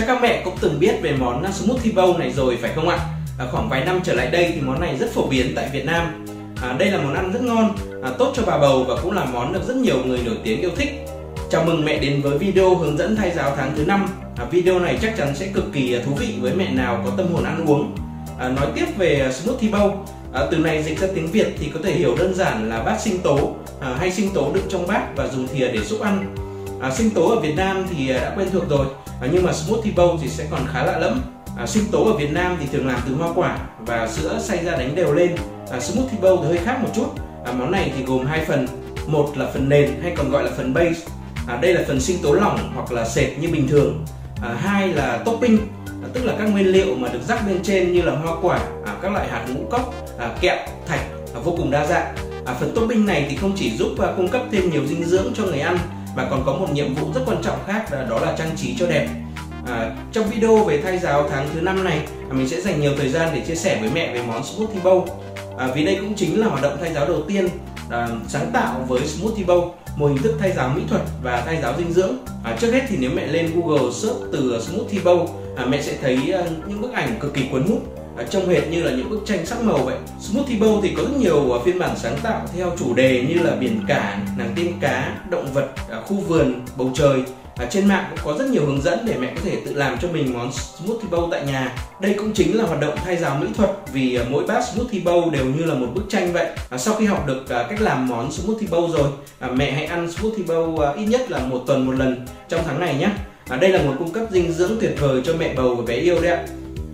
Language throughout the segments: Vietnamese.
Chắc các mẹ cũng từng biết về món smoothie bowl này rồi phải không ạ? À, khoảng vài năm trở lại đây thì món này rất phổ biến tại Việt Nam. À, đây là món ăn rất ngon, à, tốt cho bà bầu và cũng là món được rất nhiều người nổi tiếng yêu thích. Chào mừng mẹ đến với video hướng dẫn thay giáo tháng thứ 5. À, video này chắc chắn sẽ cực kỳ à, thú vị với mẹ nào có tâm hồn ăn uống. À, nói tiếp về smoothie bowl, à, từ này dịch ra tiếng Việt thì có thể hiểu đơn giản là bát sinh tố à, hay sinh tố đựng trong bát và dùng thìa để xúc ăn. À, sinh tố ở Việt Nam thì à, đã quen thuộc rồi, à, nhưng mà smoothie bowl thì sẽ còn khá lạ lẫm. À, sinh tố ở Việt Nam thì thường làm từ hoa quả và sữa xay ra đánh đều lên. À, smoothie bowl thì hơi khác một chút. À, món này thì gồm hai phần, một là phần nền hay còn gọi là phần base. À, đây là phần sinh tố lỏng hoặc là sệt như bình thường. À, hai là topping, à, tức là các nguyên liệu mà được rắc bên trên như là hoa quả, à, các loại hạt ngũ cốc, à, kẹo, thạch à, vô cùng đa dạng. À, phần topping này thì không chỉ giúp à, cung cấp thêm nhiều dinh dưỡng cho người ăn và còn có một nhiệm vụ rất quan trọng khác đó là trang trí cho đẹp. À, trong video về thay giáo tháng thứ năm này à, mình sẽ dành nhiều thời gian để chia sẻ với mẹ về món smoothie bowl à, vì đây cũng chính là hoạt động thay giáo đầu tiên à, sáng tạo với smoothie bowl một hình thức thay giáo mỹ thuật và thay giáo dinh dưỡng. À, trước hết thì nếu mẹ lên google search từ smoothie bowl à, mẹ sẽ thấy à, những bức ảnh cực kỳ cuốn hút à, trông hệt như là những bức tranh sắc màu vậy smoothie bowl thì có rất nhiều à, phiên bản sáng tạo theo chủ đề như là biển cả nàng tiên cá động vật à, khu vườn bầu trời À, trên mạng cũng có rất nhiều hướng dẫn để mẹ có thể tự làm cho mình món smoothie bowl tại nhà. Đây cũng chính là hoạt động thay giáo mỹ thuật vì à, mỗi bát smoothie bowl đều như là một bức tranh vậy. À, sau khi học được à, cách làm món smoothie bowl rồi, à, mẹ hãy ăn smoothie bowl à, ít nhất là một tuần một lần trong tháng này nhé. À, đây là một cung cấp dinh dưỡng tuyệt vời cho mẹ bầu và bé yêu đấy ạ.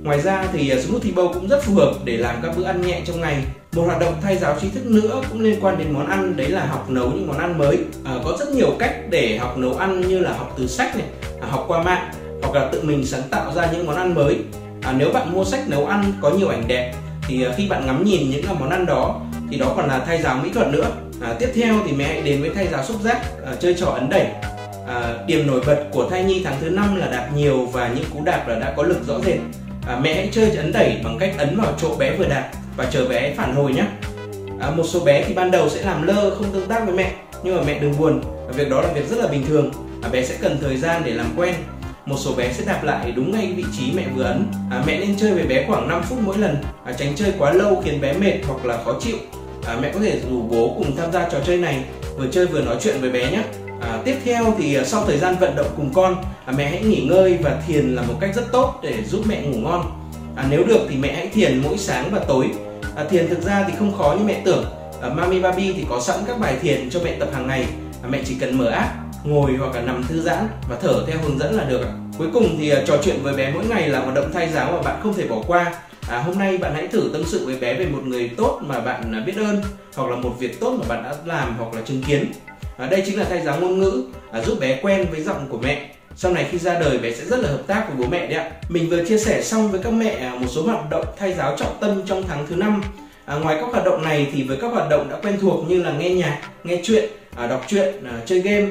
Ngoài ra thì à, smoothie bowl cũng rất phù hợp để làm các bữa ăn nhẹ trong ngày. Một hoạt động thay giáo trí thức nữa cũng liên quan đến món ăn đấy là học nấu những món ăn mới. À, có rất nhiều cách để học nấu ăn như là học từ sách này à, học qua mạng hoặc là tự mình sáng tạo ra những món ăn mới. À, nếu bạn mua sách nấu ăn có nhiều ảnh đẹp thì à, khi bạn ngắm nhìn những món ăn đó thì đó còn là thay giáo mỹ thuật nữa. À, tiếp theo thì mẹ hãy đến với thay giáo xúc giác à, chơi trò ấn đẩy. À, điểm nổi bật của thai nhi tháng thứ năm là đạp nhiều và những cú đạp là đã có lực rõ rệt à, mẹ hãy chơi ấn đẩy bằng cách ấn vào chỗ bé vừa đặt và chờ bé phản hồi nhé. À, một số bé thì ban đầu sẽ làm lơ không tương tác với mẹ nhưng mà mẹ đừng buồn. Việc đó là việc rất là bình thường à, bé sẽ cần thời gian để làm quen. Một số bé sẽ đạp lại đúng ngay vị trí mẹ vừa ấn. À, mẹ nên chơi với bé khoảng 5 phút mỗi lần à, tránh chơi quá lâu khiến bé mệt hoặc là khó chịu. À, mẹ có thể rủ bố cùng tham gia trò chơi này vừa chơi vừa nói chuyện với bé nhé tiếp theo thì ờ, sau thời gian vận động cùng con à, mẹ hãy nghỉ ngơi và thiền là một cách rất tốt để giúp mẹ ngủ ngon. À, nếu được thì mẹ hãy thiền mỗi sáng và tối. À, thiền thực ra thì không khó như mẹ tưởng. À, Mami Baby thì có sẵn các bài thiền cho mẹ tập hàng ngày. À, mẹ chỉ cần mở app ngồi hoặc là nằm thư giãn và thở theo hướng dẫn là được. Cuối cùng thì ờ, trò chuyện với bé mỗi ngày là hoạt động thay giáo mà bạn không thể bỏ qua. À, hôm nay bạn hãy thử tâm sự với bé về một người tốt mà bạn à, biết ơn hoặc là một việc tốt mà bạn đã làm hoặc là chứng kiến à, đây chính là thay giáo ngôn ngữ à, giúp bé quen với giọng của mẹ. Sau này khi ra đời bé sẽ rất là hợp tác với bố mẹ đấy ạ. Mình vừa chia sẻ xong với các mẹ à, một số hoạt động thay giáo trọng tâm trong tháng thứ năm. À, ngoài các hoạt động này thì với các hoạt động đã quen thuộc như là nghe nhạc nghe chuyện à, đọc truyện à, chơi game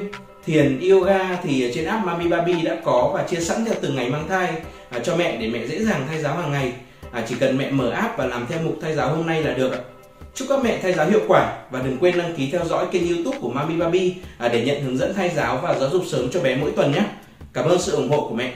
thiền yoga thì trên app Mami Baby đã có và chia sẵn theo từng ngày mang thai à, cho mẹ để mẹ dễ dàng thay giáo hàng ngày. À, chỉ cần mẹ mở app và làm theo mục thay giáo hôm nay là được ạ. Chúc các mẹ thay giáo hiệu quả và đừng quên đăng ký theo dõi kênh youtube của Mami Baby à, để nhận hướng dẫn thay giáo và giáo dục sớm cho bé mỗi tuần nhé. Cảm ơn sự ủng hộ của mẹ.